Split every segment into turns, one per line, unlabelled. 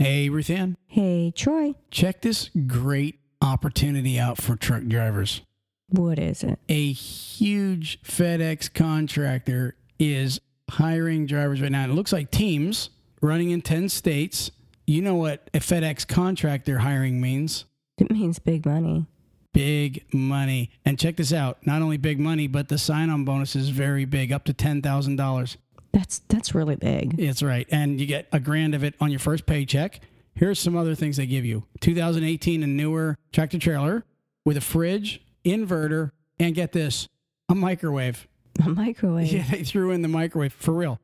Hey, Ruth Ann,
Hey, Troy.
check this great opportunity out for truck drivers.
What is it?
A huge FedEx contractor is hiring drivers right now. And it looks like teams running in 10 states. You know what a FedEx contractor hiring means?
It means big money.
Big money. And check this out not only big money, but the sign on bonus is very big, up to $10,000.
That's that's really big.
It's right. And you get a grand of it on your first paycheck. Here's some other things they give you 2018 and newer tractor trailer with a fridge, inverter, and get this a microwave.
A microwave.
Yeah, they threw in the microwave for real.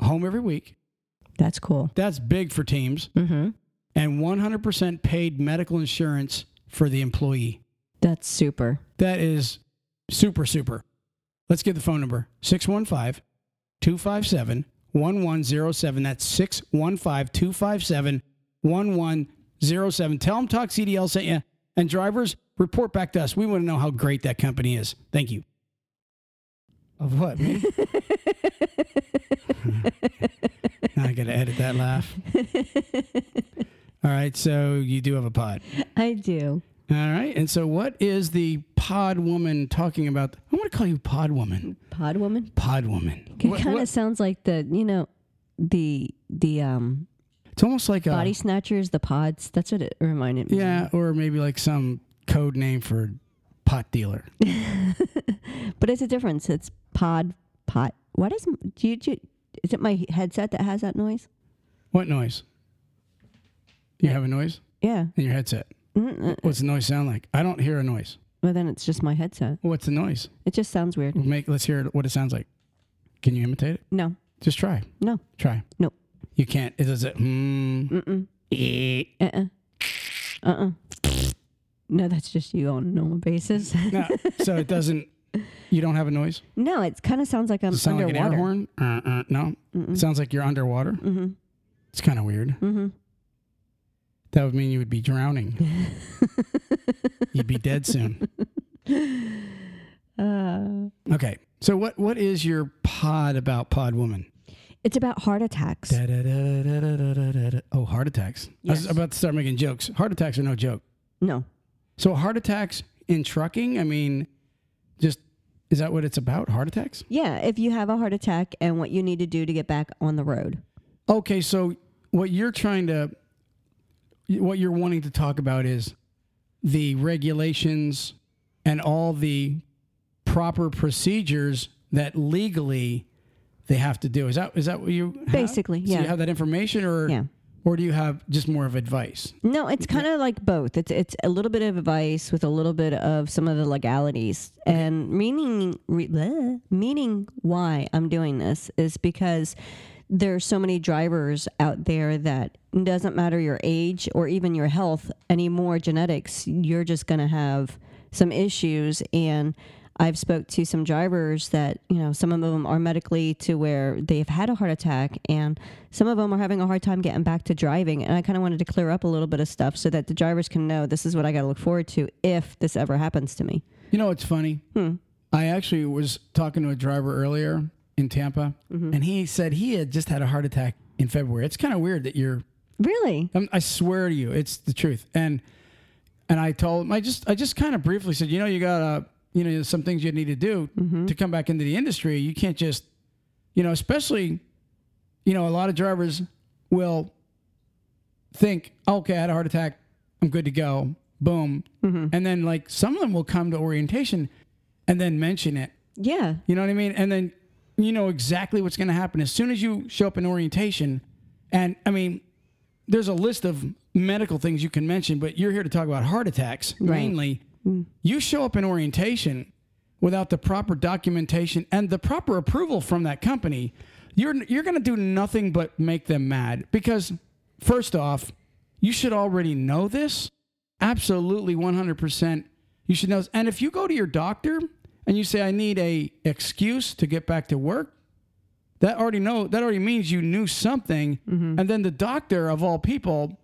Home every week.
That's cool.
That's big for teams.
Mm-hmm.
And 100% paid medical insurance for the employee.
That's super.
That is super, super. Let's get the phone number 615 257 1107. That's 615 257 1107. Tell them Talk CDL sent you. And drivers, report back to us. We want to know how great that company is. Thank you. Of what? Now I got to edit that laugh. All right. So you do have a pod.
I do.
All right. And so, what is the pod woman talking about? I want to call you pod woman.
Pod woman.
Pod woman.
It kind of sounds like the you know the the um
it's almost like a
body snatchers, the pods. That's what it reminded me.
yeah, or maybe like some code name for pot dealer.
but it's a difference. It's pod pot. What is do you, do you is it my headset that has that noise?
What noise? You have a noise
Yeah.
in your headset.
Mm, uh,
What's the noise sound like? I don't hear a noise.
Well, then it's just my headset.
What's the noise?
It just sounds weird.
Make let's hear what it sounds like. Can you imitate it?
No.
Just try.
No.
Try.
Nope.
You can't. It does it. Hmm.
Mm-mm.
eh.
Uh-uh. Uh-uh. No, that's just you on a normal basis.
No, so it doesn't. You don't have a noise.
no, it kind of sounds like I'm
sound
underwater.
like an air horn? Uh, uh, no.
Mm-mm.
It sounds like you're underwater.
Mm-hmm.
It's kind of weird.
Mm-hmm.
That would mean you would be drowning. You'd be dead soon.
Uh,
Okay. So what what is your pod about Pod Woman?
it's about heart attacks.
Da-da-da-da-da-da-da-da. Oh, heart attacks. I was about to start making jokes. Heart attacks are no joke.
No.
So heart attacks in trucking, I mean, just is that what it's about? Heart attacks?
Yeah, if you have a heart attack and what you need to do to get back on the road.
Okay, so what you're trying to what you're wanting to talk about is the regulations and all the proper procedures that legally they have to do. Is that is that what you have?
Basically,
So
yeah.
you have that information or
Yeah.
or do you have just more of advice?
No, it's kind of like both. It's it's a little bit of advice with a little bit of some of the legalities. And meaning re, bleh, meaning why I'm doing this is because there's so many drivers out there that doesn't matter your age or even your health anymore genetics, you're just going to have some issues and I've spoke to some drivers that you know some of them are medically to where they've had a heart attack and some of them are having a hard time getting back to driving and I kind of wanted to clear up a little bit of stuff so that the drivers can know this is what I got to look forward to if this ever happens to me.
You know what's funny?
Hmm.
I actually was talking to a driver earlier in Tampa
Mm-hmm.
and he said he had just had a heart attack in February. It's kind of weird that you're
Really?
I'm, I swear to you, it's the truth. And and I told him, I just I just kind of briefly said, you know, you gotta, you know, some things you need to do
Mm-hmm.
to come back into the industry. You can't just, you know, especially, you know, a lot of drivers will think, okay, I had a heart attack, I'm good to go, boom,
Mm-hmm.
and then like some of them will come to orientation and then mention it.
Yeah.
You know what I mean? And then you know exactly what's going to happen as soon as you show up in orientation. And I mean, there's a list of medical things you can mention, but you're here to talk about heart attacks
Right.
mainly. Mm. You show up in orientation without the proper documentation and the proper approval from that company. You're you're going to do nothing but make them mad because first off, you should already know this. Absolutely 100% you should know this. And if you go to your doctor and you say I need a excuse to get back to work, that already know that already means you knew something mm-hmm. and then the doctor of all people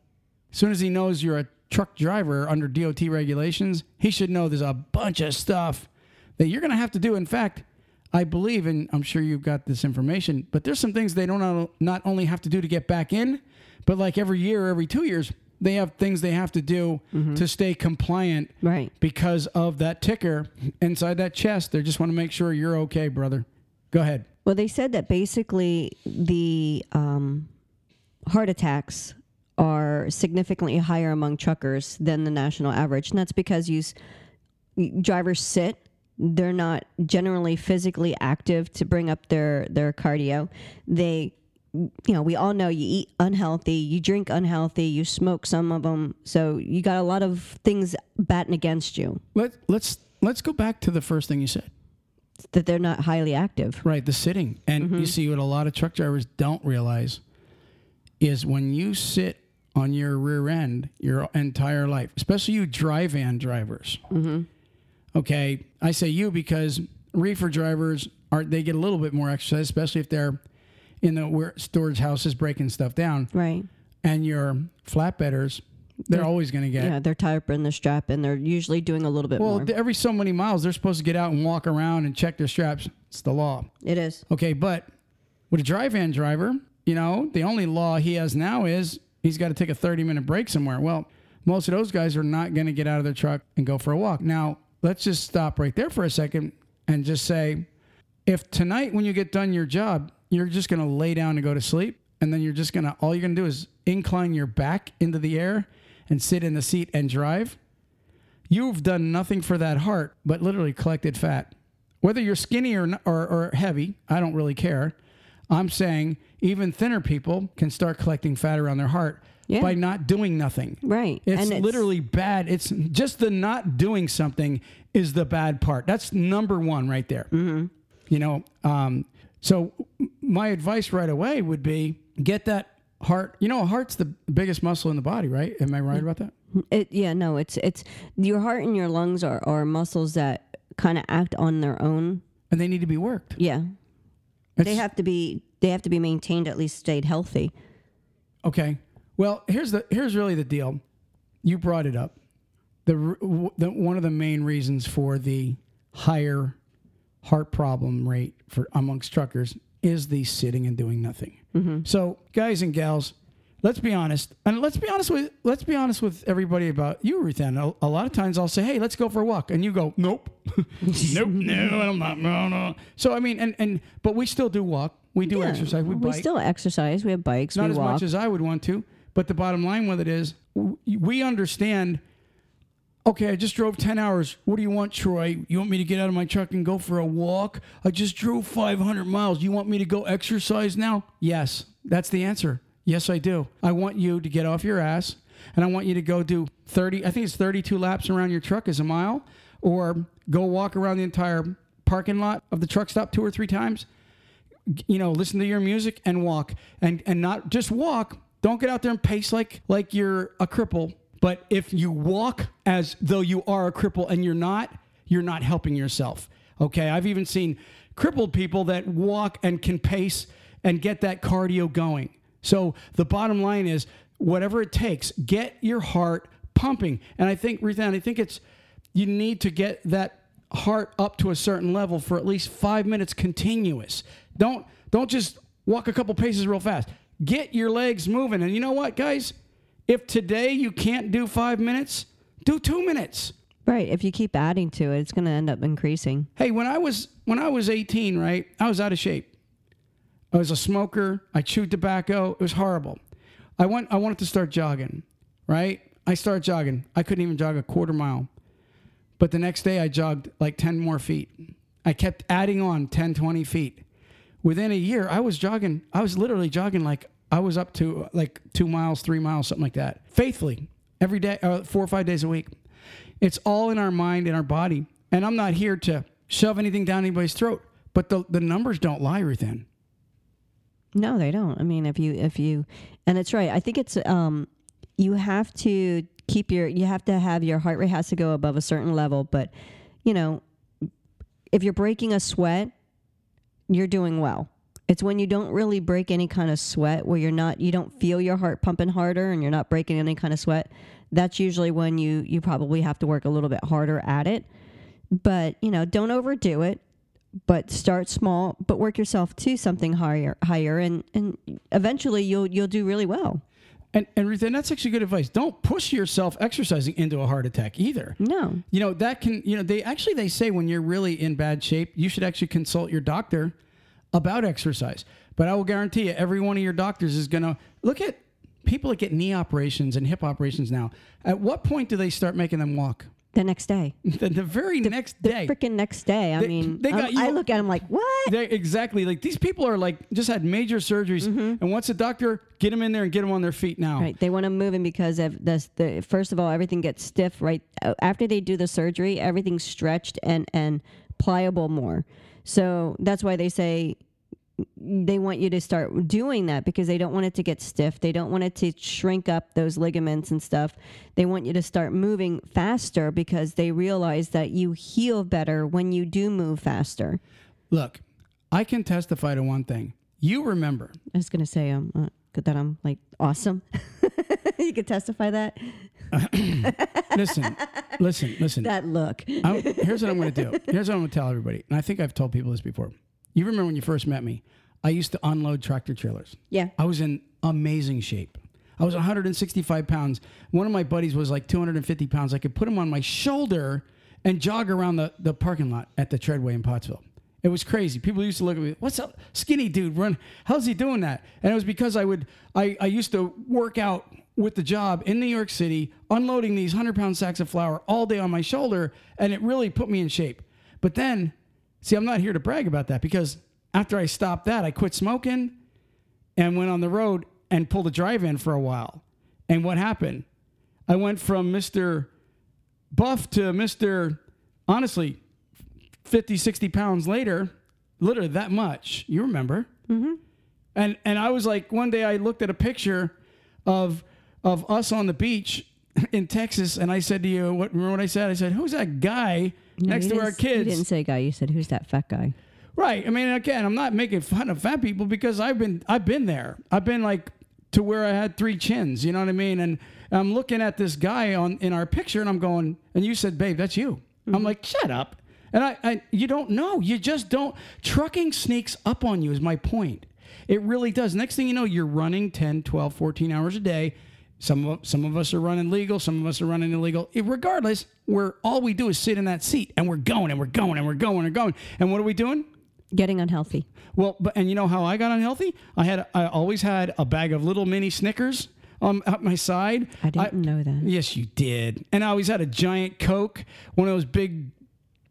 as soon as he knows you're a truck driver under DOT regulations, he should know there's a bunch of stuff that you're going to have to do. In fact, I believe, and I'm sure you've got this information, but there's some things they don't not only have to do to get back in, But like every year, every two years, they have things they have to do to stay compliant
Right.
because of that ticker inside that chest. They just want to make sure you're okay, brother. Go ahead.
Well, they said that basically the um, heart attacks are significantly higher among truckers than the national average, and that's because you, s- drivers sit. They're not generally physically active to bring up their their cardio. They, you know, we all know you eat unhealthy, you drink unhealthy, you smoke some of them, so you got a lot of things batting against you
Let let's let's go back to the first thing you said.
that they're not highly active.
Right, the sitting. And you mm-hmm. see what a lot of truck drivers don't realize is when you sit on your rear end your entire life, especially you dry van drivers. Mm-hmm. Okay, I say you because reefer drivers are they get a little bit more exercise, especially if they're in the where storage houses breaking stuff down.
Right.
And your flatbedders, they're always going to get
Yeah, they're tied up in the strap, and they're usually doing a little bit
well.
more.
Every so many miles, they're supposed to get out and walk around and check their straps. It's the law.
It is.
Okay, but with a dry van driver, you know, the only law he has now is he's got to take a 30 minute break somewhere. Well, most of those guys are not going to get out of their truck and go for a walk. Now, let's just stop right there for a second and just say if tonight when you get done your job, you're just going to lay down and go to sleep, and then you're just going to, all you're going to do is incline your back into the air and sit in the seat and drive, you've done nothing for that heart but literally collected fat. Whether you're skinny or, or, or heavy, I don't really care. I'm saying even thinner people can start collecting fat around their heart
Yeah.
by not doing nothing.
Right.
It's,
And
literally bad. It's just the not doing something is the bad part. That's number one right there. Mm-hmm. You know, um, so my advice right away would be get that heart. You know, a heart's the biggest muscle in the body, right? Am I right about that?
It yeah no it's it's your heart and your lungs are are muscles that kind of act on their own.
And they need to be worked.
Yeah,
It's-
they have to be they have to be maintained at least stayed healthy.
Okay. Well, here's the here's really the deal. You brought it up. The, the one of the main reasons for the higher heart problem rate for amongst truckers is the sitting and doing nothing. Mm-hmm. So, guys and gals, let's be honest, and let's be honest with let's be honest with everybody about you, Ruthann. A, a lot of times I'll say, "Hey, let's go for a walk," and you go, "Nope, nope, no, I'm not, no, no." So, I mean, and and but we still do walk. We do
Yeah,
exercise. We,
we
bike
still exercise. We have bikes.
not as
walk.
much as I would want to. But the bottom line with it is, we understand. Okay, I just drove ten hours. What do you want, Troy? You want me to get out of my truck and go for a walk? I just drove five hundred miles. You want me to go exercise now? Yes, that's the answer. Yes, I do. I want you to get off your ass, and I want you to go do thirty. I think it's thirty-two laps around your truck is a mile, or go walk around the entire parking lot of the truck stop two or three times you know, listen to your music and walk and and not just walk. Don't get out there and pace like like you're a cripple. But if you walk as though you are a cripple and you're not, you're not helping yourself. Okay, I've even seen crippled people that walk and can pace and get that cardio going. So the bottom line is, whatever it takes, get your heart pumping. And I think, Ruthann, I think it's you need to get that heart up to a certain level for at least five minutes continuous. Don't don't just walk a couple paces real fast. Get your legs moving. And you know what, guys? If today you can't do five minutes, do two minutes.
right. If you keep adding to it, it's going to end up increasing.
Hey, when I was when I was 18, right, I was out of shape. I was a smoker. I chewed tobacco. It was horrible. I went. I wanted to start jogging. Right. I started jogging. I couldn't even jog a quarter mile. But the next day, I jogged like 10 more feet. I kept adding on 10, 20 feet. Within a year, I was jogging. I was literally jogging like I was up to like two miles, three miles, something like that, faithfully every day, uh, four or five days a week. It's all in our mind and our body. And I'm not here to shove anything down anybody's throat, but the, the numbers don't lie, Ruthann.
No, they don't. I mean, if you if you and it's right. I think it's um you have to keep your you have to have your heart rate has to go above a certain level, but you know, if you're breaking a sweat, you're doing well. It's when you don't really break any kind of sweat where you're not you don't feel your heart pumping harder and you're not breaking any kind of sweat. That's usually when you you probably have to work a little bit harder at it. But, you know, don't overdo it but start small but work yourself to something higher higher and and eventually you'll you'll do really well
And and Ruth, and that's actually good advice. Don't push yourself exercising into a heart attack either.
No.
You know that can you know they actually they say when you're really in bad shape, you should actually consult your doctor about exercise. But I will guarantee you, every one of your doctors is going to look at people that get knee operations and hip operations now. At what point do they start making them walk?
The next day.
The, the very next day.
The Freaking next day. I
They-
mean,
they got um,
I'm-
you-
I look at them like, what?
Exactly. Like these people are like just had major surgeries, mm-hmm. and once a doctor get them in there and get them on their feet now.
Right. They want to move him because of this. The first of all, everything gets stiff right after they do the surgery. Everything's stretched and and pliable more. So that's why they say they want you to start doing that because they don't want it to get stiff. They don't want it to shrink up those ligaments and stuff. They want you to start moving faster because they realize that you heal better when you do move faster.
Look, I can testify to one thing. You remember
I was gonna say um uh, that I'm like awesome. you could testify that
listen, listen, listen.
that look.
I'm, here's what I'm going to do. Here's what I'm going to tell everybody. And I think I've told people this before. You remember when you first met me? I used to unload tractor trailers.
Yeah.
I was in amazing shape. I was 165 pounds. One of my buddies was like 250 pounds. I could put him on my shoulder and jog around the, the parking lot at the Treadway in Pottsville. It was crazy. People used to look at me, what's up, skinny dude, run? How's he doing that? And it was because I would, I, I used to work out with the job in New York City, unloading these 100 pound sacks of flour all day on my shoulder, and it really put me in shape. But then, see, I'm not here to brag about that because after I stopped that, I quit smoking and went on the road and pulled a dry van for a while. And what happened? I went from Mr. Buff to Mr. Honestly, 50, 60 pounds later, literally that much. You remember? Mm-hmm. And and I was like, one day I looked at a picture of of us on the beach in Texas, and I said to you, what remember what I said? I said, "Who's that guy next to our
didn't- You
kids?"
didn't say guy. You said who's that fat guy?
Right. I mean, again, I'm not making fun of fat people because I've been I've been there. I've been like to where I had three chins. You know what I mean? And I'm looking at this guy on in our picture, and I'm going, and you said, "Babe, that's you." I'm mm-hmm. like, "Shut up." And I, I, you don't know. You just don't. Trucking sneaks up on you. Is my point. It really does. Next thing you know, you're running 10, 12, 14 hours a day. Some of some of us are running legal, some of us are running illegal. It- regardless, we're all we do is sit in that seat and we're going and we're going and we're going and going. And what are we doing?
Getting unhealthy.
Well, but and you know how I got unhealthy? I had I always had a bag of little mini Snickers um at my side.
I didn't know that.
Yes, you did. And I always had a giant Coke, one of those big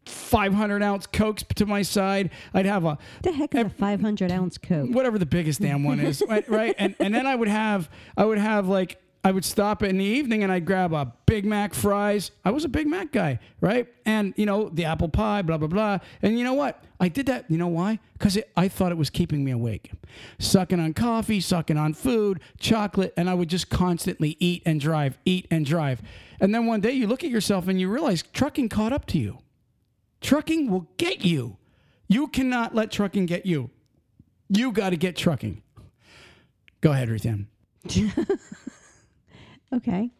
500 ounce Cokes to my side. I'd have a
The heck is a 500 ounce coke?
whatever the biggest damn one is, right? right? And and then I would have I would have like I would stop in the evening and I'd grab a Big Mac fries. I was a Big Mac guy, right? And you know the apple pie, blah blah blah. And you know what? I did that. You know why? Because I thought it was keeping me awake. Sucking on coffee, sucking on food, chocolate, and I would just constantly eat and drive, eat and drive. And then one day you look at yourself and you realize trucking caught up to you. Trucking will get you. You cannot let trucking get you. You got to get trucking. Go ahead, Ruthann.
Okay.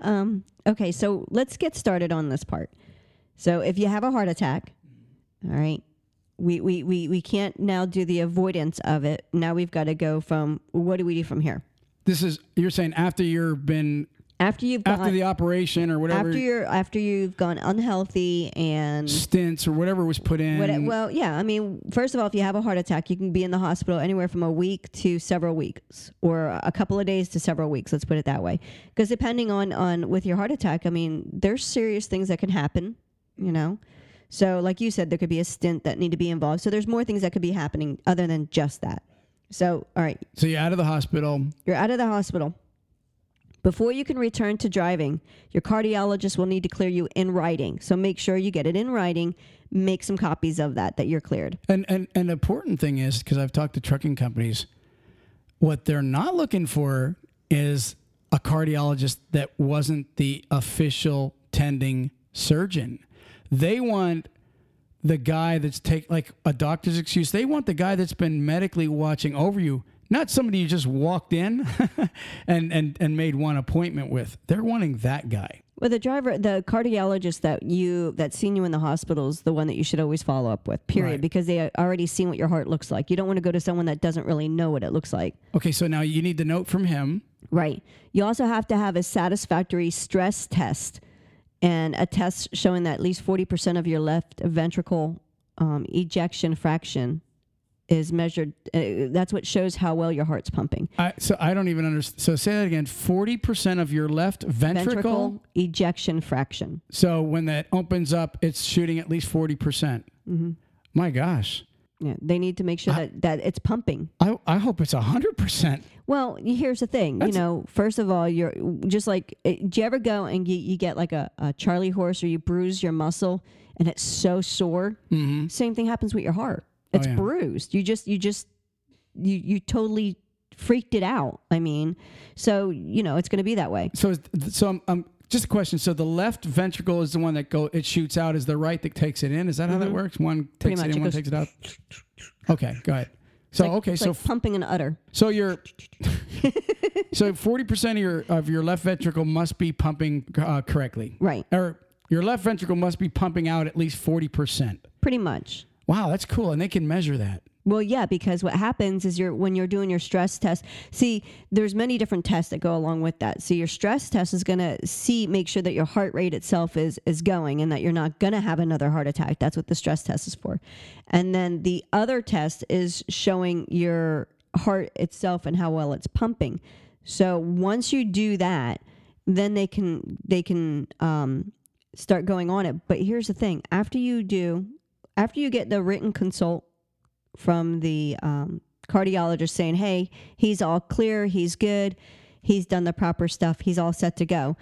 Um, okay, so let's get started on this part. So if you have a heart attack, all right, we, we, we, we can't now do the avoidance of it. Now we've got to go from what do we do from here?
This is you're saying after you've been
After you've gone.
after
gone
the operation or whatever
after you're after you've gone unhealthy and
stints or whatever was put in.
What, well, yeah. I mean, first of all, if you have a heart attack, you can be in the hospital anywhere from a week to several weeks, or a couple of days to several weeks. Let's put it that way. Because depending on on with your heart attack, I mean, there's serious things that can happen. You know, so like you said, there could be a stint that need to be involved. So there's more things that could be happening other than just that. So all right,
so you're out of the hospital.
you're out of the hospital. Before you can return to driving, your cardiologist will need to clear you in writing. So make sure you get it in writing. Make some copies of that that you're cleared.
And and and important thing is because I've talked to trucking companies, what they're not looking for is a cardiologist that wasn't the official tending surgeon. They want the guy that's take like a doctor's excuse. They want the guy that's been medically watching over you, not somebody you just walked in and and and made one appointment with. They're wanting that guy.
Well, the driver, the cardiologist that you that's seen you in the hospital is the one that you should always follow up with. Period,
Right.
because they already seen what your heart looks like. You don't want to go to someone that doesn't really know what it looks like.
Okay, so now you need the note from him
Right. You also have to have a satisfactory stress test and a test showing that at least 40% of your left ventricle um, ejection fraction is measured. Uh, that's what shows how well your heart's pumping.
I, so I don't even understand. So say that again. Forty percent of your left ventricle.
ejection fraction.
So when that opens up, it's shooting at least forty percent.
Mm-hmm.
My gosh.
Yeah, they need to make sure that, that it's pumping.
I, I hope it's hundred percent.
Well, here's the thing.
That's-
you know, first of all, you're just like, eh, do you ever go and you, you get like a, a Charlie horse or you bruise your muscle and it's so sore?
Mm-hmm.
Same thing happens with your heart. It's
yeah.
bruised. You just, you just, you, you totally freaked it out. I mean, so, you know, it's going to be that way.
So so I'm, I'm just a question. So the left ventricle is the one that go it shoots out. Is the right that takes it in? Is that how that works? One
Mm-hmm.
Takes it in,
It
one takes it out. Okay, go ahead. So
Like-
okay, so
like pumping an udder.
so you're so forty percent of your of your left ventricle must be pumping uh, correctly,
Right.
or your left ventricle must be pumping out at least forty percent.
Pretty much.
Wow, that's cool, and they can measure that.
Well, yeah, because what happens is you're when you're doing your stress test. See, there's many different tests that go along with that. So your stress test is going to see make sure that your heart rate itself is is going and that you're not going to have another heart attack. That's what the stress test is for. And then the other test is showing your heart itself and how well it's pumping. So once you do that, then they can they can um, start going on it. But here's the thing: after you do, after you get the written consult from the um, cardiologist saying, hey, he's all clear, he's good, he's done the proper stuff, he's all set to go.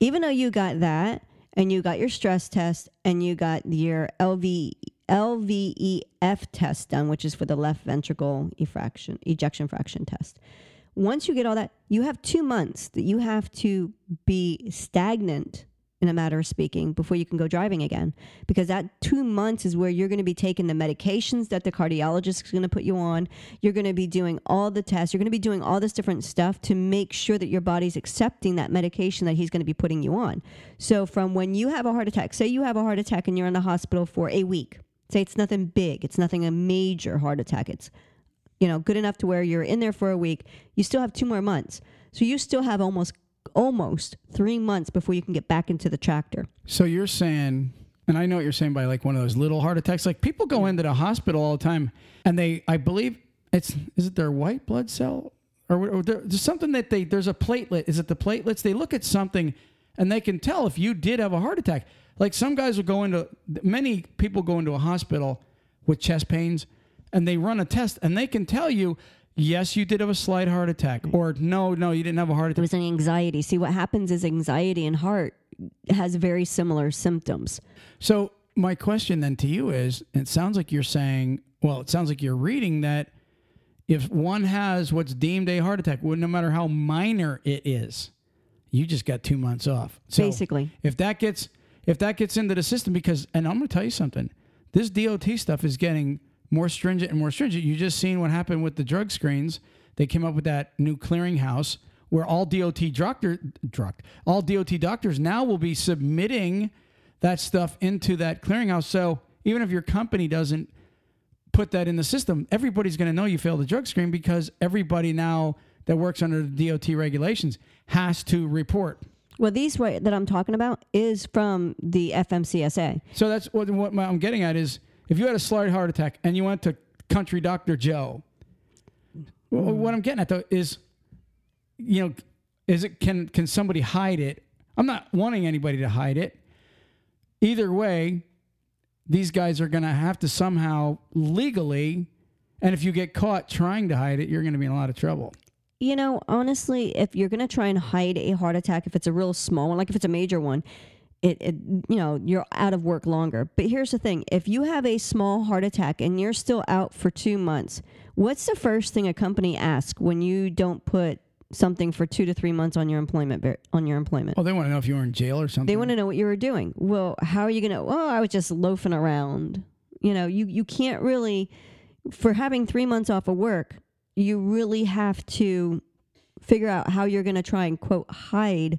Even though you got that and you got your stress test and you got your LV, LVEF test done, which is for the left ventricle ejection fraction test. Once you get all that, you have two months that you have to be stagnant in a matter of speaking before you can go driving again. Because that two months is where you're going to be taking the medications that the cardiologist is going to put you on. You're going to be doing all the tests. You're going to be doing all this different stuff to make sure that your body's accepting that medication that he's going to be putting you on. So from when you have a heart attack say you have a heart attack and you're in the hospital for a week. Say it's nothing big. It's nothing a major heart attack. It's you know good enough to where you're in there for a week. You still have two more months. So you still have almost almost three months before you can get back into the tractor.
So you're saying, and I know what you're saying by like one of those little heart attacks. Like people go into the hospital all the time, and they, I believe it's is it their white blood cell or, or there's something that they there's a platelet. Is it the platelets? They look at something, and they can tell if you did have a heart attack. Like some guys will go into many people go into a hospital with chest pains, and they run a test, and they can tell you. Yes, you did have a slight heart attack, or no, no, you didn't have a heart attack.
It
attack.
was an anxiety. See, what happens is anxiety and heart has very similar symptoms.
So my question then to you is, it sounds like you're saying, well, it sounds like you're reading that if one has what's deemed a heart attack, well, no matter how minor it is, you just got two months off. So
Basically.
if that gets if that gets into the system, because and I'm going to tell you something, this DOT stuff is getting more stringent and more stringent. You just seen what happened with the drug screens. They came up with that new clearinghouse where all DOT doctor, drug, all DOT doctors now will be submitting that stuff into that clearinghouse. So even if your company doesn't put that in the system, everybody's going to know you failed the drug screen because everybody now that works under the DOT regulations has to report.
Well, these right that I'm talking about is from the FMCSA.
So that's what, what my, I'm getting at is if you had a slight heart attack and you went to country doctor Joe, wh- mm. what I'm getting at though is, you know, is it can can somebody hide it? I'm not wanting anybody to hide it. Either way, these guys are going to have to somehow legally, and if you get caught trying to hide it, you're going to be in a lot of trouble.
You know, honestly, if you're going to try and hide a heart attack, if it's a real small one, like if it's a major one, it, it you know, you're out of work longer. But here's the thing if you have a small heart attack and you're still out for two months, what's the first thing a company asks when you don't put something for two to three months on your employment on your employment?
Oh, they want to know if you were in jail or something.
They want to know what you were doing. Well, how are you going to? oh I was just loafing around. You know, you you can't really for having 3 months off of work, you really have to figure out how you're going to try and quote hide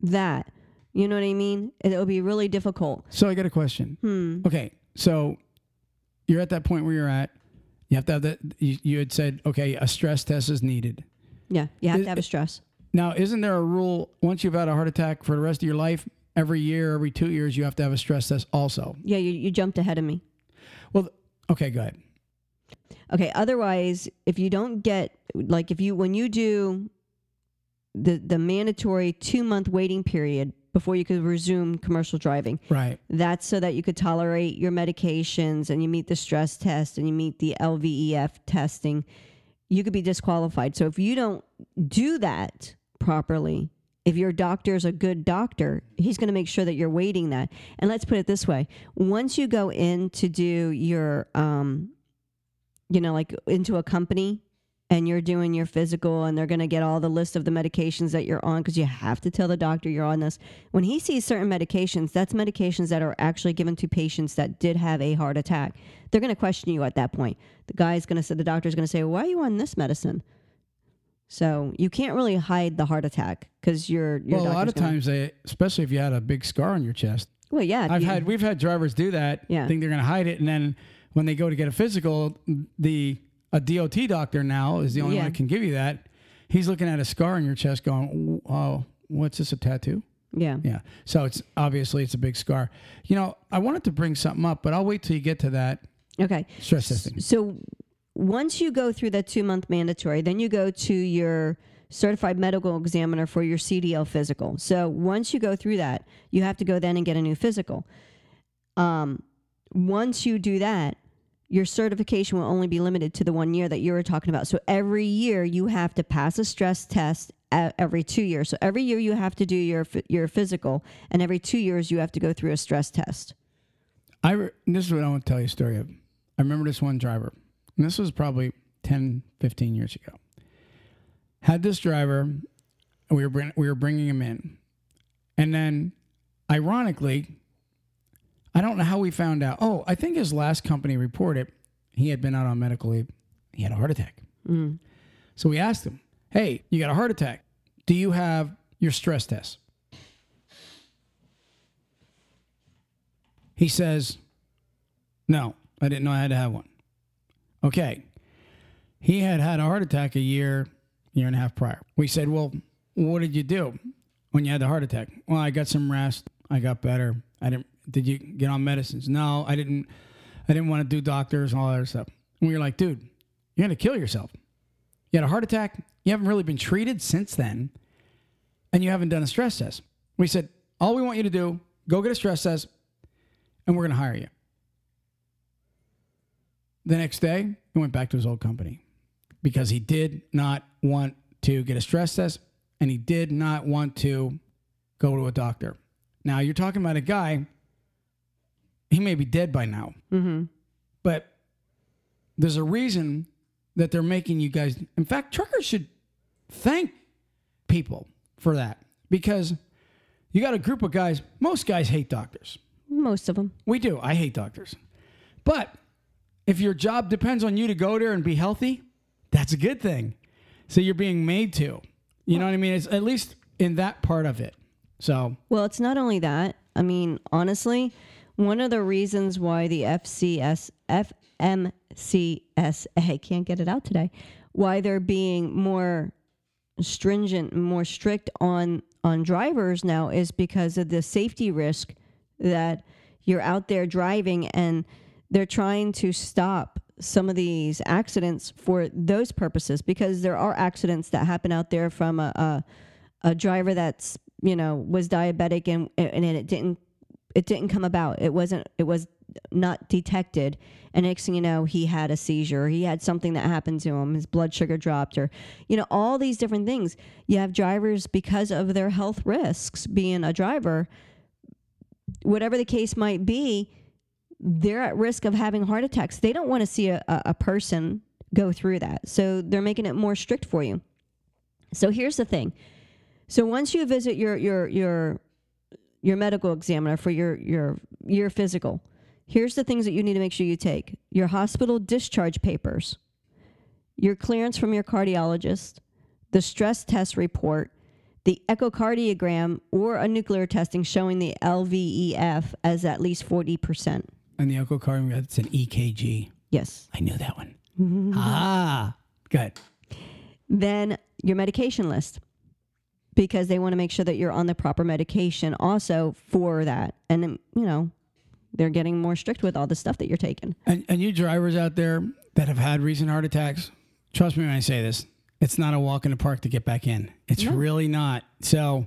that. You know what I mean? It would be really difficult.
So I got a question.
Hmm.
Okay, so you're at that point where you're at. You have to have that. You, you had said, okay, a stress test is needed.
Yeah, you have
Is-
to have a stress.
Now, isn't there a rule once you've had a heart attack for the rest of your life, every year, every two years, you have to have a stress test also?
Yeah, you, you jumped ahead of me.
Well, okay, go ahead.
Okay. Otherwise, if you don't get like if you when you do the the mandatory two month waiting period before you could resume commercial driving,
Right.
that's so that you could tolerate your medications and you meet the stress test and you meet the LVEF testing. You could be disqualified. So if you don't do that properly, if your doctor is a good doctor, he's going to make sure that you're waiting that. And let's put it this way: once you go in to do your, um, you know, like into a company and you're doing your physical, and they're going to get all the list of the medications that you're on because you have to tell the doctor you're on this. When he sees certain medications, that's medications that are actually given to patients that did have a heart attack. They're going to question you at that point. The guy's going to say, the doctor's going to say, "Why are you on this medicine?" So you can't really hide the heart attack because you're. Your
well, a lot of
gonna-
times, they, especially if you had a big scar on your chest,
Well, yeah.
I've
you-
had we've had drivers do that.
Yeah.
Think they're going to hide it, and then when they go to get a physical, the a DOT doctor now is the only
Yeah.
one that can give you that. He's looking at a scar on your chest, going, "Oh, what's this? A tattoo?"
Yeah.
Yeah. So it's obviously it's a big scar. You know, I wanted to bring something up, but I'll wait till you get to that
Okay.
stress testing.
So once you go through that two month mandatory, then you go to your certified medical examiner for your CDL physical. So once you go through that, you have to go then and get a new physical. Um, once you do that, your certification will only be limited to the one year that you were talking about. So every year you have to pass a stress test every two years. So every year you have to do your your physical, and every two years you have to go through a stress test.
I re- this is what I want to tell you a story of. I remember this one driver, and this was probably 10, 15 years ago. Had this driver, we were bring, we were bringing him in, and then, ironically, I don't know how we found out. Oh, I think his last company reported he had been out on medical leave. He had a heart attack.
Mm.
So we asked him, "Hey, you got a heart attack? Do you have your stress test?" He says, "No, I didn't know I had to have one." Okay. He had had a heart attack a year, year and a half prior. We said, "Well, what did you do when you had the heart attack?" Well, I got some rest. I got better. I didn't. Did you get on medicines? No, I didn't. I didn't want to do doctors and all that other stuff. And we were like, "Dude, you're gonna kill yourself." You had a heart attack. You haven't really been treated since then, and you haven't done a stress test. We said, all we want you to do, go get a stress test, and we're to hire you. The next day, he went back to his old company because he did not want to get a stress test and he did not want to go to a doctor. Now, you're talking about a guy, he may be dead by now,
Mm-hmm.
but there's a reason that they're making you guys. In fact, truckers should thank people for that because you got a group of guys. Most guys hate doctors.
Most of them.
We do. I hate doctors. But if your job depends on you to go there and be healthy, that's a good thing. So you're being made to. You know what I mean? It's at least in that part of it. So
Well, it's not only that. I mean, honestly, one of the reasons why the FCS FMCSA can't get it out today, why they're being more stringent, more strict on on drivers now is because of the safety risk that you're out there driving and they're trying to stop some of these accidents for those purposes because there are accidents that happen out there from a, a a driver that's you know was diabetic and and it didn't it didn't come about. It wasn't it was not detected. And next thing you know he had a seizure. He had something that happened to him. His blood sugar dropped or you know all these different things. You have drivers because of their health risks being a driver whatever the case might be they're at risk of having heart attacks. They don't want to see a, a, person go through that. So they're making it more strict for you. So here's the thing. So once you visit your your your your medical examiner for your your your physical, here's the things that you need to make sure you take. Your hospital discharge papers, your clearance from your cardiologist, the stress test report, the echocardiogram or a nuclear testing showing the LVEF as at least 40%.
and the echocardiogram, that's an EKG.
Yes.
I knew that one. ah, good.
Then your medication list. Because they want to make sure that you're on the proper medication also for that. And, um, you know, they're getting more strict with all the stuff that you're taking.
And, and you drivers out there that have had recent heart attacks, trust me when I say this, it's not a walk in the park to get back in. It's really not. So,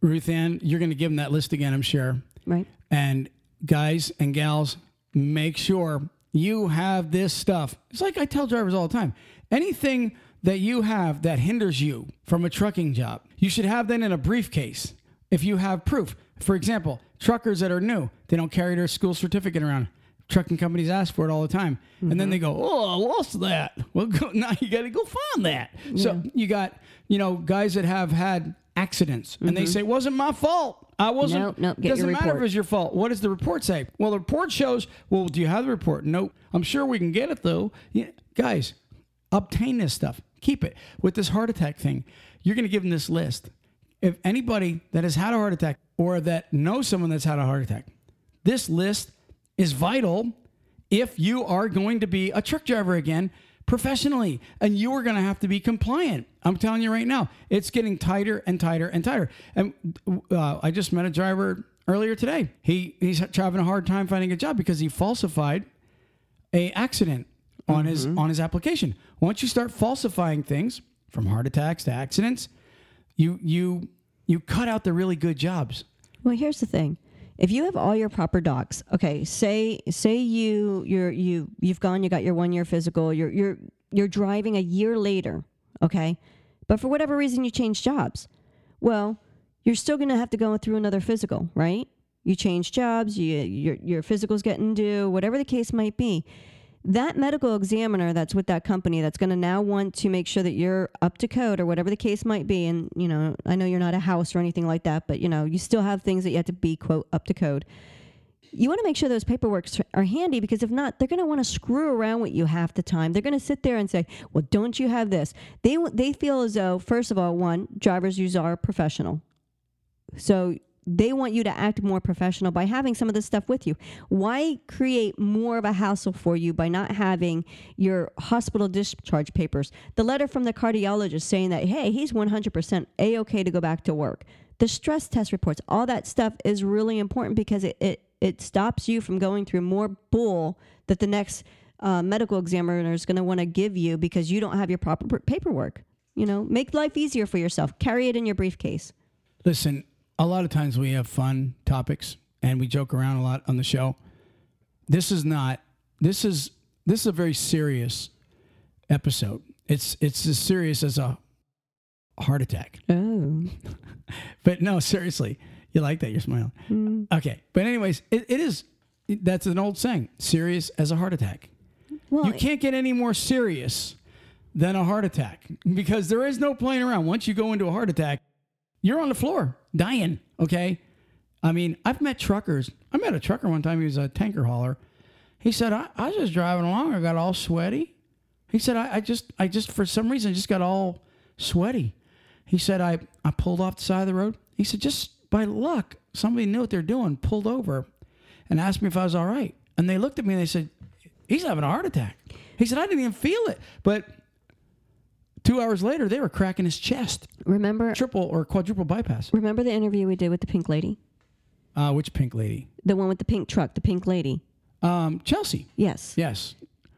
Ruth Ann, you're going to give them that list again, I'm sure.
Right.
And guys and gals, make sure you have this stuff. It's like I tell drivers all the time anything that you have that hinders you from a trucking job, you should have that in a briefcase if you have proof. For example, truckers that are new, they don't carry their school certificate around. Trucking companies ask for it all the time. And then they go, mm-hmm. Oh, I lost that. Well, go, now you got to go find that. So you got, you know, guys that have had accidents and they mm-hmm. say, it wasn't my fault. I wasn't.
Nope, nope, get
doesn't matter if it's your fault. What does the report say? Well, the report shows. Well, do you have the report? Nope. I'm sure we can get it though. Yeah, guys, obtain this stuff. Keep it. With this heart attack thing, you're going to give them this list. If anybody that has had a heart attack or that knows someone that's had a heart attack, this list is vital if you are going to be a truck driver again professionally and you are going to have to be compliant. I'm telling you right now, it's getting tighter and tighter and tighter. And uh, I just met a driver earlier today. He he's having a hard time finding a job because he falsified a accident on his mm-hmm. on his application. Once you start falsifying things from heart attacks to accidents, you you you cut out the really good jobs.
Well, here's the thing. If you have all your proper docs, okay, say say you you're you you've gone, you got your one year physical, you're you're you're driving a year later, okay? But for whatever reason you change jobs. Well, you're still gonna have to go through another physical, right? You change jobs, you your your physical's getting due, whatever the case might be. That medical examiner that's with that company that's going to now want to make sure that you're up to code or whatever the case might be. And, you know, I know you're not a house or anything like that, but, you know, you still have things that you have to be, quote, up to code. You want to make sure those paperworks are handy because if not, they're going to want to screw around with you half the time. They're going to sit there and say, "Well, don't you have this?" They they feel as though, first of all, one drivers use are professional, so they want you to act more professional by having some of this stuff with you. Why create more of a hassle for you by not having your hospital discharge papers? The letter from the cardiologist saying that, hey, he's 100% A OK to go back to work. The stress test reports, all that stuff is really important because it, it, it stops you from going through more bull that the next uh, medical examiner is going to want to give you because you don't have your proper paperwork. You know, make life easier for yourself. Carry it in your briefcase.
Listen, a lot of times we have fun topics and we joke around a lot on the show. This is not. This is this is a very serious episode. It's it's as serious as a heart attack.
Oh.
But no, seriously, you like that? You're smiling. Hmm. Okay, but anyways, it, it is. That's an old saying: serious as a heart attack.
Well,
You can't get any more serious than a heart attack because there is no playing around. Once you go into a heart attack, you're on the floor dying. Okay. I mean, I've met truckers. I met a trucker one time. He was a tanker hauler. He said, I, I was just driving along. I got all sweaty. He said, I, I just, I just, for some reason, just got all sweaty. He said, I, I pulled off the side of the road. He said, just by luck, somebody knew what they're doing, pulled over and asked me if I was all right. And they looked at me and they said, he's having a heart attack. He said, I didn't even feel it. But two hours later, they were cracking his chest,
remember
triple or quadruple bypass.
remember the interview we did with the pink lady?
Uh, which pink lady?
The one with the pink truck, the pink lady.
Um, Chelsea.
Yes.
Yes.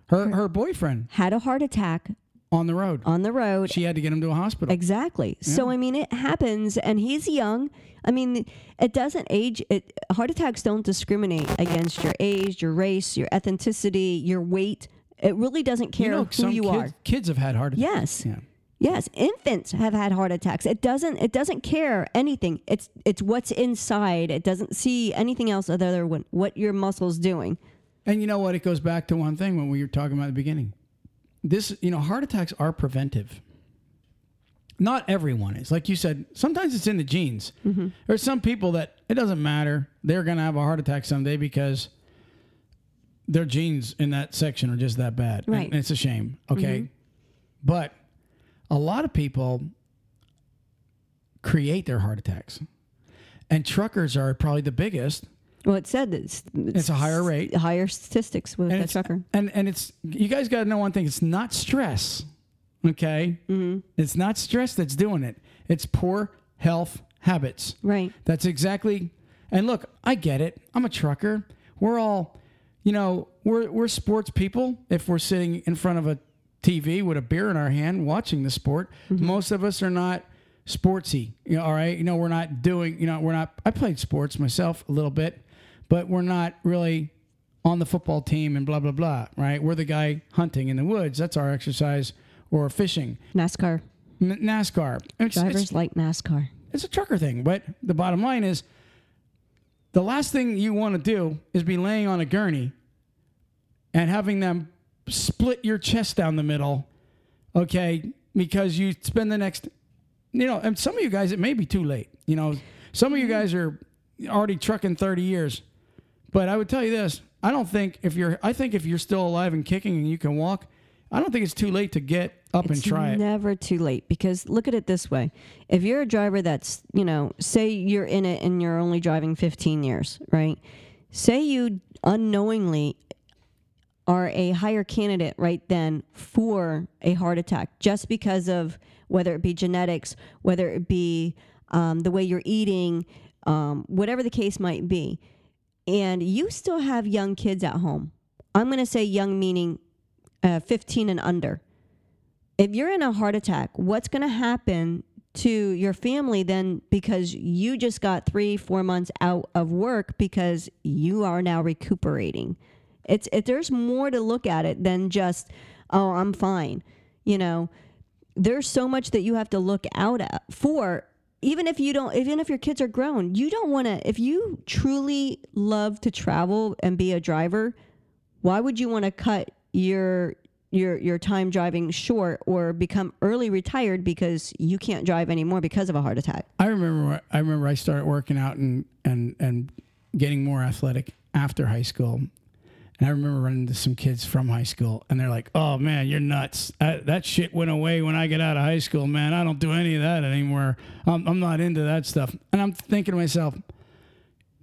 Her, her boyfriend
Had a heart attack
on the road.
on the road.
She had to get him to a hospital.
Exactly. So I mean, it happens, and he's young. I mean, it doesn't age. It heart attacks don't discriminate against your age, your race, your ethnicity, your weight. It really doesn't care
you know,
who you
kids,
are.
kids have had heart attacks.
Yes.
Yeah.
Yes, infants have had heart attacks. It doesn't it doesn't care anything. It's it's what's inside. It doesn't see anything else other than what your muscles doing.
And you know what? It goes back to one thing when we were talking about the beginning. This, you know, heart attacks are preventive. Not everyone is. Like you said, sometimes it's in the genes.
Mm-hmm.
There's some people that it doesn't matter. They're going to have a heart attack someday because their genes in that section are just that bad.
Right. Mm-hmm.
And it's a shame. Okay. But a lot of people create their heart attacks. And truckers are probably the biggest.
Well, it said that it's,
It's a higher rate.
higher statistics with
and
the trucker.
And and it's you guys got to know one thing. It's not stress. Okay, mm-hmm. it's not stress that's doing it. It's poor health habits.
Right.
That's exactly. And look, I get it. I'm a trucker. We're all, you know, we're we're sports people. If we're sitting in front of a TV with a beer in our hand watching the sport, mm-hmm. most of us are not sportsy. You know, all right. You know, we're not doing. You know, we're not. I played sports myself a little bit, but we're not really on the football team and blah blah blah. Right. We're the guy hunting in the woods. That's our exercise. Or fishing.
NASCAR.
N- NASCAR. It's- it's-
Drivers like NASCAR.
it's a trucker thing. But the bottom line is the last thing you want to do is be laying on a gurney and having them split your chest down the middle, okay? Because you spend the next, you know, and some of you guys, it may be too late. You know, some of you guys are already trucking 30 years. But I would tell you this I don't think if you're, I think if you're still alive and kicking and you can walk, I don't think it's too late to get up and try it.
never too late because look at it this way. If you're a driver that's, you know, say you're in it and you're only driving 15 years, right? Say you unknowingly are a higher candidate right then for a heart attack just because of whether it be genetics, whether it be um, the way you're eating, um, whatever the case might be. And you still have young kids at home. I'm going to say young meaning uh, 15 and under if you're in a heart attack, what's going to happen to your family then because you just got three, four months out of work because you are now recuperating? It's it, there's more to look at it than just oh I'm fine, you know. There's so much that you have to look out at for. Even if you don't, even if your kids are grown, you don't want to. If you truly love to travel and be a driver, why would you want to cut your your your time driving short or become early retired because you can't drive anymore because of a heart attack?
I remember I remember I started working out and and and getting more athletic after high school. And I remember running into some kids from high school, and they're like, "Oh man, you're nuts! That, that shit went away when I get out of high school, man. I don't do any of that anymore. I'm, I'm not into that stuff." And I'm thinking to myself,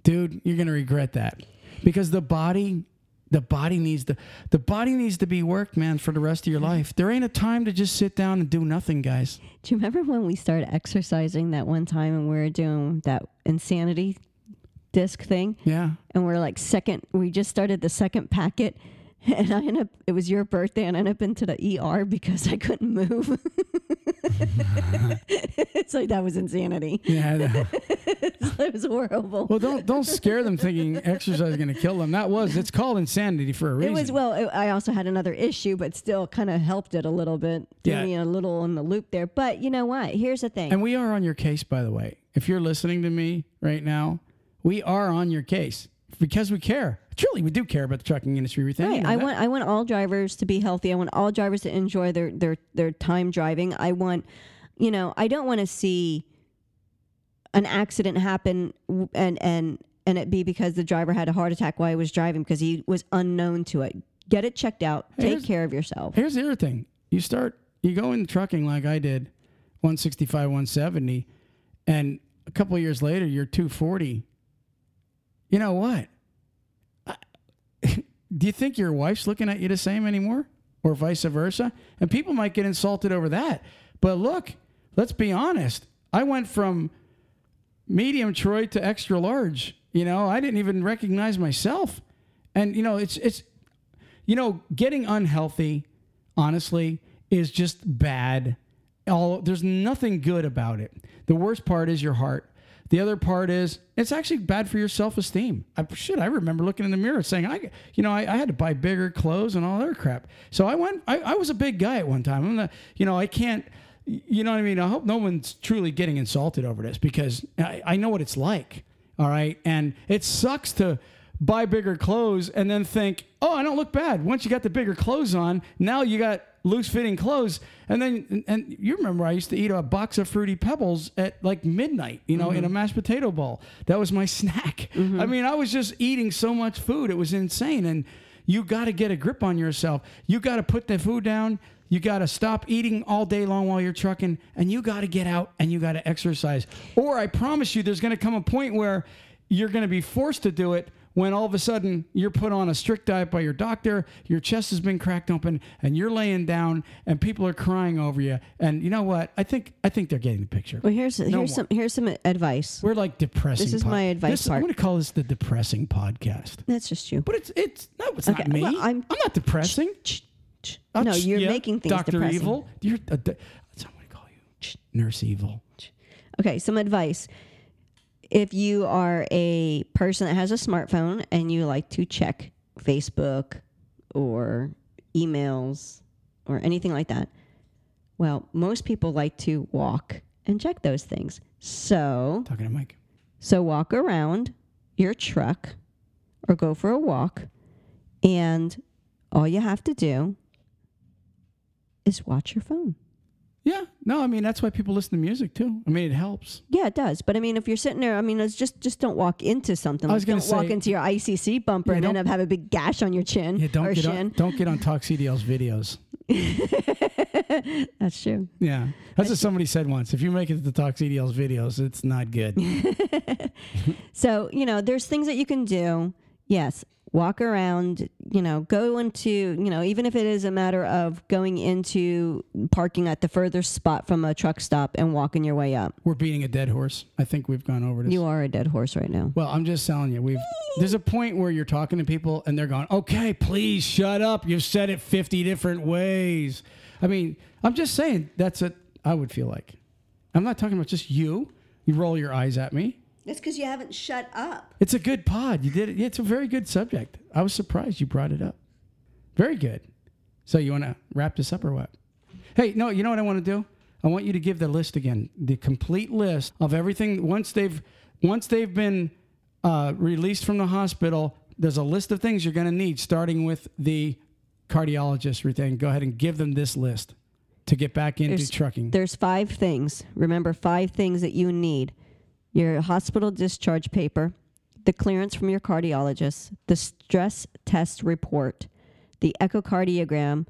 "Dude, you're gonna regret that because the body, the body needs to, the body needs to be worked, man, for the rest of your mm-hmm. life. There ain't a time to just sit down and do nothing, guys.
Do you remember when we started exercising that one time and we were doing that insanity disc thing?
Yeah,
And we're like second, we just started the second packet. And I ended up, it was your birthday, and I ended up into the ER because I couldn't move. it's like that was insanity.
yeah."
It was horrible.
Well, don't don't scare them thinking exercise is going to kill them. That was it's called insanity for a reason.
It was well. It, I also had another issue, but still kind of helped it a little bit. Threw
Yeah.
me a little in the loop there. But you know what? Here's the thing.
and we are on your case, by the way. If you're listening to me right now, we are on your case because we care. Truly, we do care about the trucking industry. We think.
Right.
you know
I
that.
want I want all drivers to be healthy. I want all drivers to enjoy their their their time driving. I want, you know, I don't want to see an accident happen and and and it be because the driver had a heart attack while he was driving because he was unknown to it. Get it checked out. Take care of yourself.
Here's the other thing: you start, you go in trucking like I did, 165, 170, and a couple of years later, you're 240. You know what? Do you think your wife's looking at you the same anymore, or vice versa? And people might get insulted over that. But look, let's be honest. I went from medium Troy to extra large. You know, I didn't even recognize myself. And you know, it's it's you know, getting unhealthy, honestly, is just bad. All there's nothing good about it. The worst part is your heart. The other part is it's actually bad for your self esteem. I, shit, I remember looking in the mirror saying, I, you know, I, I had to buy bigger clothes and all that crap. So I went. I, I was a big guy at one time. I'm not, you know, I can't. You know what I mean? I hope no one's truly getting insulted over this because I, I know what it's like. All right, and it sucks to buy bigger clothes and then think, oh, I don't look bad. Once you got the bigger clothes on, now you got loose fitting clothes. And then, and, and you remember I used to eat a box of Fruity Pebbles at like midnight, you know, in a mm-hmm. mashed potato bowl. That was my snack. Mm-hmm. I mean, I was just eating so much food. It was insane. And you got to get a grip on yourself. You got to put the food down. You got to stop eating all day long while you're trucking and you got to get out and you got to exercise. Or I promise you, there's going to come a point where you're going to be forced to do it when all of a sudden you're put on a strict diet by your doctor, your chest has been cracked open, and you're laying down, and people are crying over you. And you know what? I think I think they're getting the picture.
Well, here's here's
more.
some here's some advice.
We're like depressing.
This is my advice
This- I'm going to call this the depressing podcast.
That's just you.
But it's it's no, it's
Okay,
not me.
well,
I'm,
I'm-
not depressing.
No,
ch-
you're
yeah,
making things
Doctor
depressing.
Evil. You're a, that's what I'm going to call you. Nurse Evil.
Okay, some advice. If you are a person that has a smartphone and you like to check Facebook or emails or anything like that, well, most people like to walk and check those things. So,
Talking to Mike.
so walk around your truck or go for a walk and all you have to do is watch your phone.
Yeah. No, I mean that's why people listen to music too. I mean it helps.
Yeah, it does. But I mean, if you're sitting there, I mean, it's just just don't walk into something.
I was
Like,
gonna
don't walk into your ICC bumper
Yeah,
and end up have a big gash on your chin
Yeah. Don't
or
get
shin.
on. Don't get on CDL's videos.
That's true.
Yeah. That's what somebody said once. If you make it to CDL's videos, it's not good.
So you know, there's things that you can do. Yes, walk around. You know, go into you know, even if it is a matter of going into parking at the furthest spot from a truck stop and walking your way up.
We're beating a dead horse. I think we've gone over this.
You are a dead horse right now.
Well, I'm just telling you, we've there's a point where you're talking to people and they're going, "Okay, please shut up. You've said it 50 different ways." I mean, I'm just saying that's what I would feel like. I'm not talking about just you. You roll your eyes at me.
It's because you haven't shut up.
It's a good pod. You did it. Yeah, it's a very good subject. I was surprised you brought it up. Very good. So you want to wrap this up or what? Hey, no, you know what I want to do? I want you to give the list again, the complete list of everything once they've once they've been uh, released from the hospital. There's a list of things you're going to need, starting with the cardiologist. Ruth go ahead and give them this list to get back into
There's-
trucking.
There's five things. Remember, five things that you need your hospital discharge paper, the clearance from your cardiologist, the stress test report, the echocardiogram,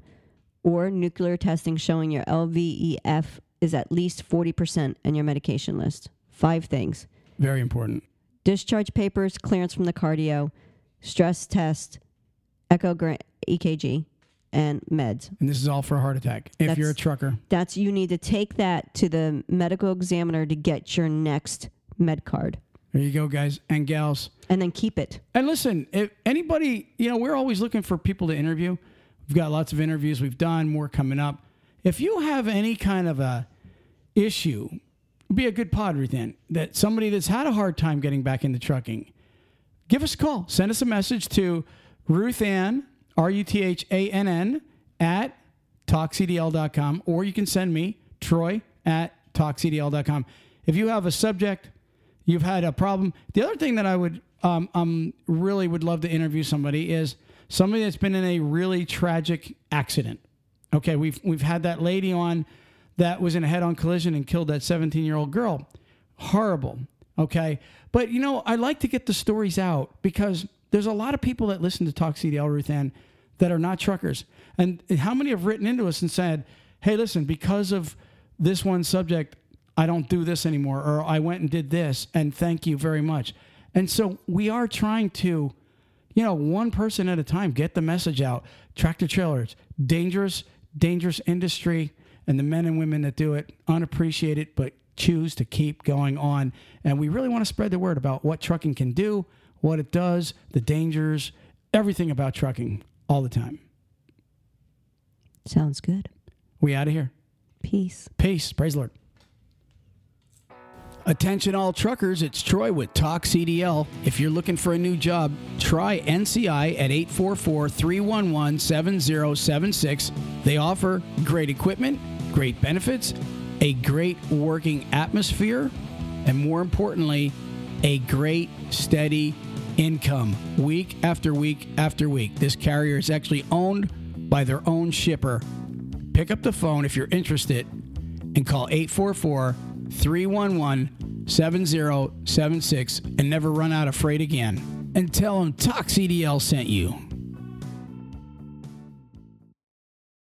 or nuclear testing showing your LVEF is at least 40% in your medication list. Five things
Very important.
discharge papers, clearance from the cardio, stress test, echogram, EKG, and meds.
And this is all for a heart attack. If
That's-
you're a trucker,
That's you need to take that to the medical examiner to get your next med card
there you go, guys and gals.
and then keep it.
And listen, if anybody, you know, we're always looking for people to interview. We've got lots of interviews we've done, more coming up. If you have any kind of a issue, be a good pod then that somebody that's had a hard time getting back into trucking, give us a call. Send us a message to Ruth Ann, R U T H A N N, at talkcdl.com, or you can send me, Troy, at talkcdl.com. If you have a subject, you've had a problem. The other thing that I would um, um, really would love to interview somebody is somebody that's been in a really tragic accident. Okay, we've we've had that lady on that was in a head-on collision and killed that 17-year-old girl. Horrible. Okay, but you know I like to get the stories out because there's a lot of people that listen to Talk CDL Ruth Ann that are not truckers, and how many have written into us and said, "Hey, listen, because of this one subject, I don't do this anymore, or I went and did this, and thank you very much." And so we are trying to, you know, one person at a time, get the message out. Tractor trailers, dangerous, dangerous industry, and the men and women that do it, unappreciated, but choose to keep going on. And we really want to spread the word about what trucking can do, what it does, the dangers, everything about trucking all the time.
Sounds good.
We out of here.
Peace.
Peace. Praise the Lord. Attention, all truckers. It's Troy with Talk CDL. If you're looking for a new job, try NCI at 844 311 7076. They offer great equipment, great benefits, a great working atmosphere, and more importantly, a great steady income week after week after week. This carrier is actually owned by their own shipper. Pick up the phone if you're interested and call 844 311 7076 and never run out of freight again. And tell them Talk CDL sent you.